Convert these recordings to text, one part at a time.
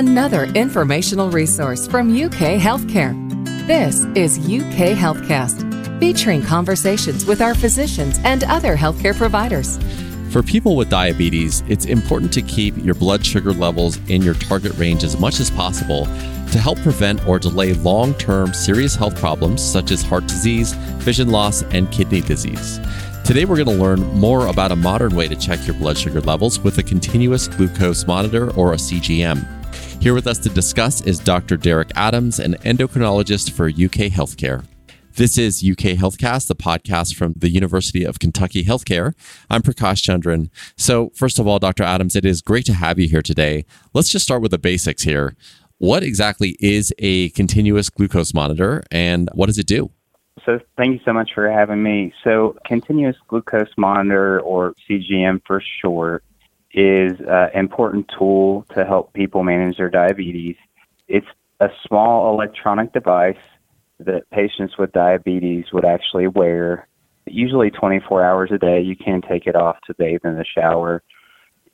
another informational resource from UK Healthcare. This is UK Healthcast, featuring conversations with our physicians and other healthcare providers. For people with diabetes, it's important to keep your blood sugar levels in your target range as much as possible to help prevent or delay long term serious health problems such as heart disease, vision loss, and kidney disease. Today, we're going to learn more about a modern way to check your blood sugar levels with a continuous glucose monitor or a CGM. Here with us to discuss is Dr. Derick Adams, an endocrinologist for UK Healthcare. This is UK Healthcast, the podcast from the University of Kentucky Healthcare. I'm Prakash Chandran. So, first of all, Dr. Adams, it is great to have you here today. Let's just start with the basics here. What exactly is a continuous glucose monitor and what does it do? So, thank you so much for having me. So, continuous glucose monitor, or CGM for short, is an important tool to help people manage their diabetes. It's a small electronic device that patients with diabetes would actually wear, usually 24 hours a day. You can take it off to bathe in the shower.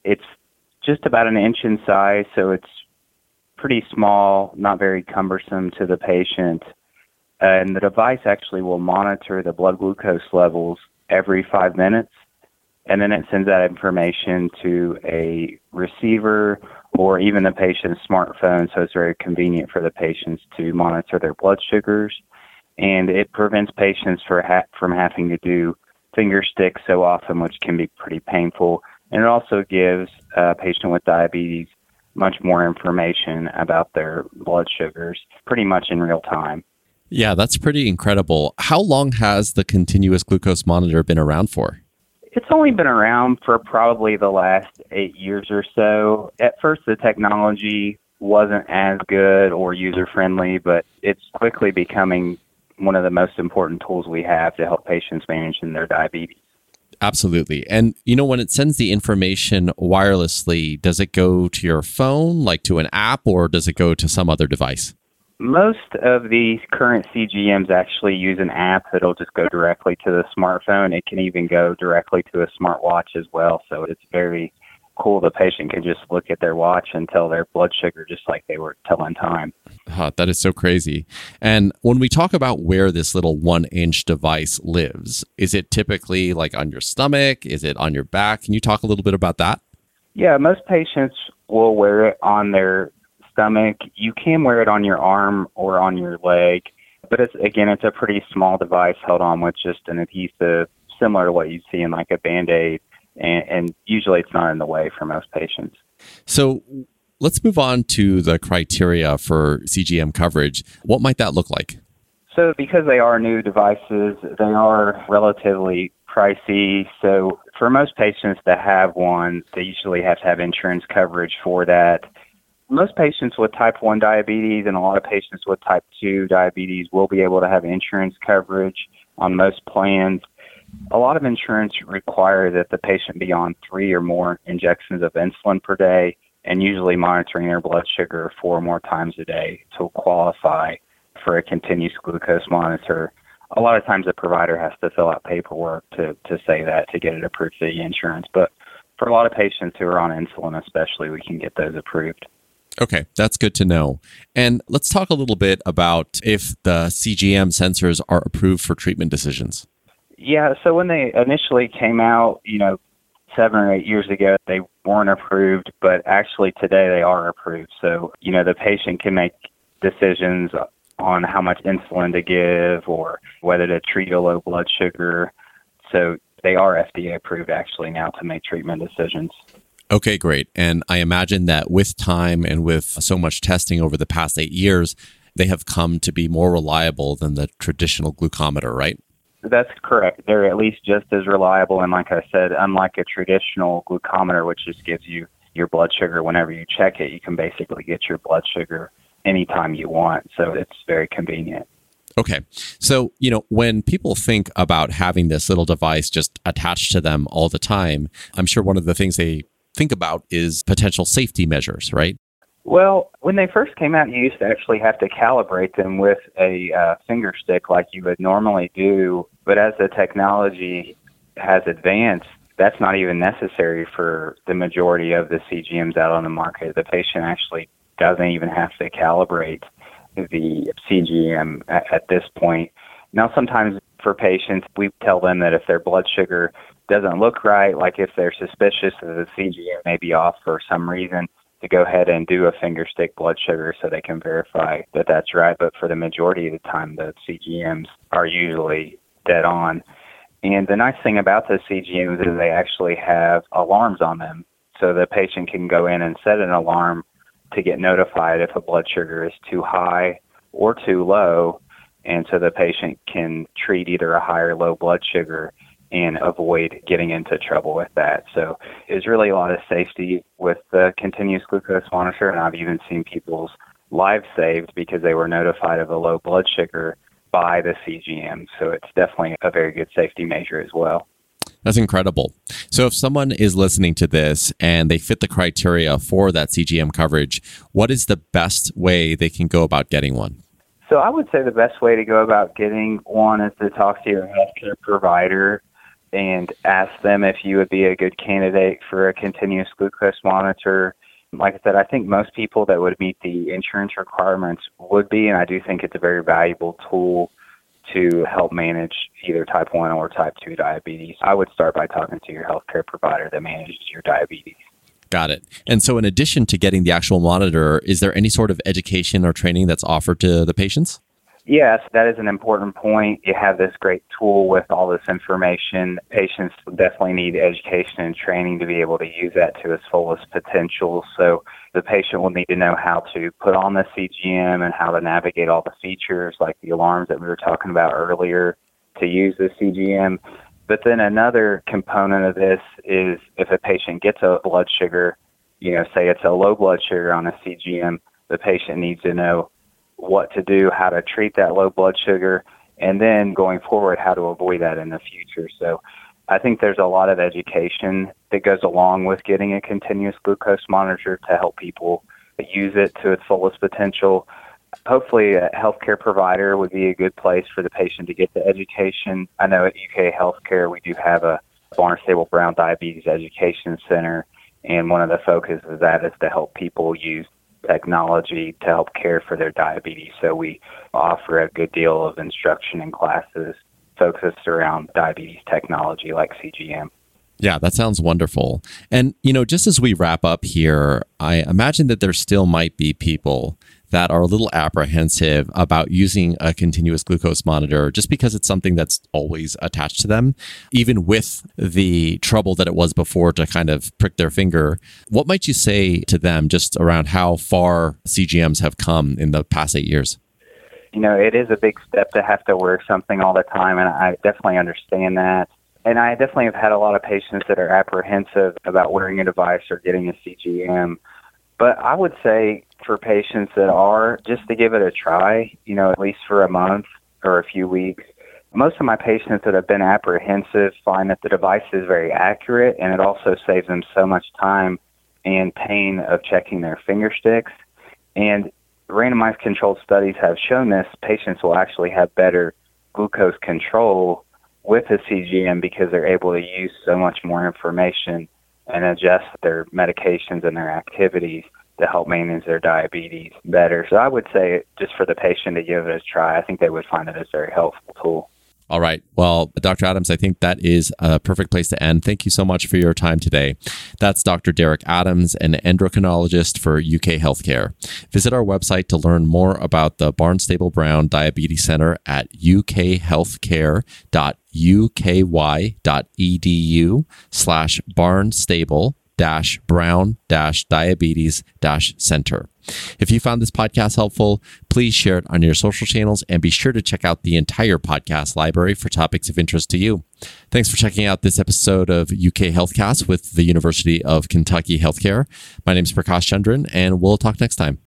It's just about an inch in size, so it's pretty small, not very cumbersome to the patient. And the device actually will monitor the blood glucose levels every five minutes and then it sends that information to a receiver or even the patient's smartphone, so it's very convenient for the patients to monitor their blood sugars, and it prevents patients ha- from having to do finger sticks so often, which can be pretty painful, and it also gives a patient with diabetes much more information about their blood sugars pretty much in real time. Yeah, that's pretty incredible. How long has the continuous glucose monitor been around for? It's only been around for probably the last eight years or so. At first, the technology wasn't as good or user friendly, but it's quickly becoming one of the most important tools we have to help patients manage their diabetes. Absolutely. And you know, when it sends the information wirelessly, does it go to your phone, like to an app, or does it go to some other device? Most of these current CGMs actually use an app that'll just go directly to the smartphone. It can even go directly to a smartwatch as well. So it's very cool. The patient can just look at their watch and tell their blood sugar just like they were telling time. Huh, that is so crazy. And when we talk about where this little one inch device lives, is it typically like on your stomach? Is it on your back? Can you talk a little bit about that? Yeah, most patients will wear it on their stomach. You can wear it on your arm or on your leg, but it's again, it's a pretty small device held on with just an adhesive, similar to what you see in like a band aid, and, and usually it's not in the way for most patients. So let's move on to the criteria for CGM coverage. What might that look like? So, because they are new devices, they are relatively pricey. So, for most patients that have one, they usually have to have insurance coverage for that most patients with type 1 diabetes and a lot of patients with type 2 diabetes will be able to have insurance coverage on most plans. A lot of insurance require that the patient be on three or more injections of insulin per day and usually monitoring their blood sugar four or more times a day to qualify for a continuous glucose monitor. A lot of times the provider has to fill out paperwork to, to say that to get it approved through the insurance. But for a lot of patients who are on insulin, especially, we can get those approved. Okay, that's good to know. And let's talk a little bit about if the CGM sensors are approved for treatment decisions. Yeah, so when they initially came out, you know, seven or eight years ago, they weren't approved, but actually today they are approved. So, you know, the patient can make decisions on how much insulin to give or whether to treat a low blood sugar. So they are FDA approved actually now to make treatment decisions. Okay, great. And I imagine that with time and with so much testing over the past eight years, they have come to be more reliable than the traditional glucometer, right? That's correct. They're at least just as reliable. And like I said, unlike a traditional glucometer, which just gives you your blood sugar whenever you check it, you can basically get your blood sugar anytime you want. So it's very convenient. Okay. So, you know, when people think about having this little device just attached to them all the time, I'm sure one of the things they think about is potential safety measures, right? Well, when they first came out, you used to actually have to calibrate them with a uh, finger stick like you would normally do. But as the technology has advanced, that's not even necessary for the majority of the CGMs out on the market. The patient actually doesn't even have to calibrate the CGM at, at this point. Now, sometimes for patients, we tell them that if their blood sugar doesn't look right, like if they're suspicious that the CGM may be off for some reason, to go ahead and do a finger stick blood sugar so they can verify that that's right. But for the majority of the time, the CGMs are usually dead on. And the nice thing about the CGMs is they actually have alarms on them. So the patient can go in and set an alarm to get notified if a blood sugar is too high or too low. And so the patient can treat either a high or low blood sugar and avoid getting into trouble with that. So it's really a lot of safety with the continuous glucose monitor, and I've even seen people's lives saved because they were notified of a low blood sugar by the CGM. So it's definitely a very good safety measure as well. That's incredible. So, if someone is listening to this and they fit the criteria for that CGM coverage, what is the best way they can go about getting one? So, I would say the best way to go about getting one is to talk to your healthcare provider and ask them if you would be a good candidate for a continuous glucose monitor. Like I said, I think most people that would meet the insurance requirements would be, and I do think it's a very valuable tool to help manage either type 1 or type 2 diabetes. I would start by talking to your healthcare provider that manages your diabetes. Got it. And so, in addition to getting the actual monitor, is there any sort of education or training that's offered to the patients? Yes, that is an important point. You have this great tool with all this information. Patients definitely need education and training to be able to use that to its fullest potential. So the patient will need to know how to put on the CGM and how to navigate all the features like the alarms that we were talking about earlier to use the CGM. But then another component of this is if a patient gets a blood sugar, you know, say it's a low blood sugar on a CGM, the patient needs to know what to do, how to treat that low blood sugar, and then going forward, how to avoid that in the future. So I think there's a lot of education that goes along with getting a continuous glucose monitor to help people use it to its fullest potential. Hopefully, a healthcare provider would be a good place for the patient to get the education. I know at UK Healthcare we do have a Barnstable Brown Diabetes Education Center, and one of the focuses of that is to help people use technology to help care for their diabetes. So we offer a good deal of instruction and classes focused around diabetes technology like CGM. Yeah, that sounds wonderful. And, you know, just as we wrap up here, I imagine that there still might be people that are a little apprehensive about using a continuous glucose monitor just because it's something that's always attached to them, even with the trouble that it was before to kind of prick their finger. What might you say to them just around how far CGMs have come in the past eight years? You know, it is a big step to have to wear something all the time, and I definitely understand that. And I definitely have had a lot of patients that are apprehensive about wearing a device or getting a CGM. But I would say for patients that are, just to give it a try, you know, at least for a month or a few weeks. Most of my patients that have been apprehensive find that the device is very accurate and it also saves them so much time and pain of checking their finger sticks. And randomized controlled studies have shown this patients will actually have better glucose control with a CGM because they're able to use so much more information and adjust their medications and their activities to help manage their diabetes better. So I would say just for the patient to give it a try, I think they would find it a very helpful tool. All right. Well, Dr. Adams, I think that is a perfect place to end. Thank you so much for your time today. That's Dr. Derick Adams, an endocrinologist for UK Healthcare. Visit our website to learn more about the Barnstable Brown Diabetes Center at ukhealthcare.uky.edu slash barnstable dash brown dash diabetes dash center. If you found this podcast helpful, please share it on your social channels and be sure to check out the entire podcast library for topics of interest to you. Thanks for checking out this episode of UK Healthcast with the University of Kentucky Healthcare. My name is Prakash Chandran, and we'll talk next time.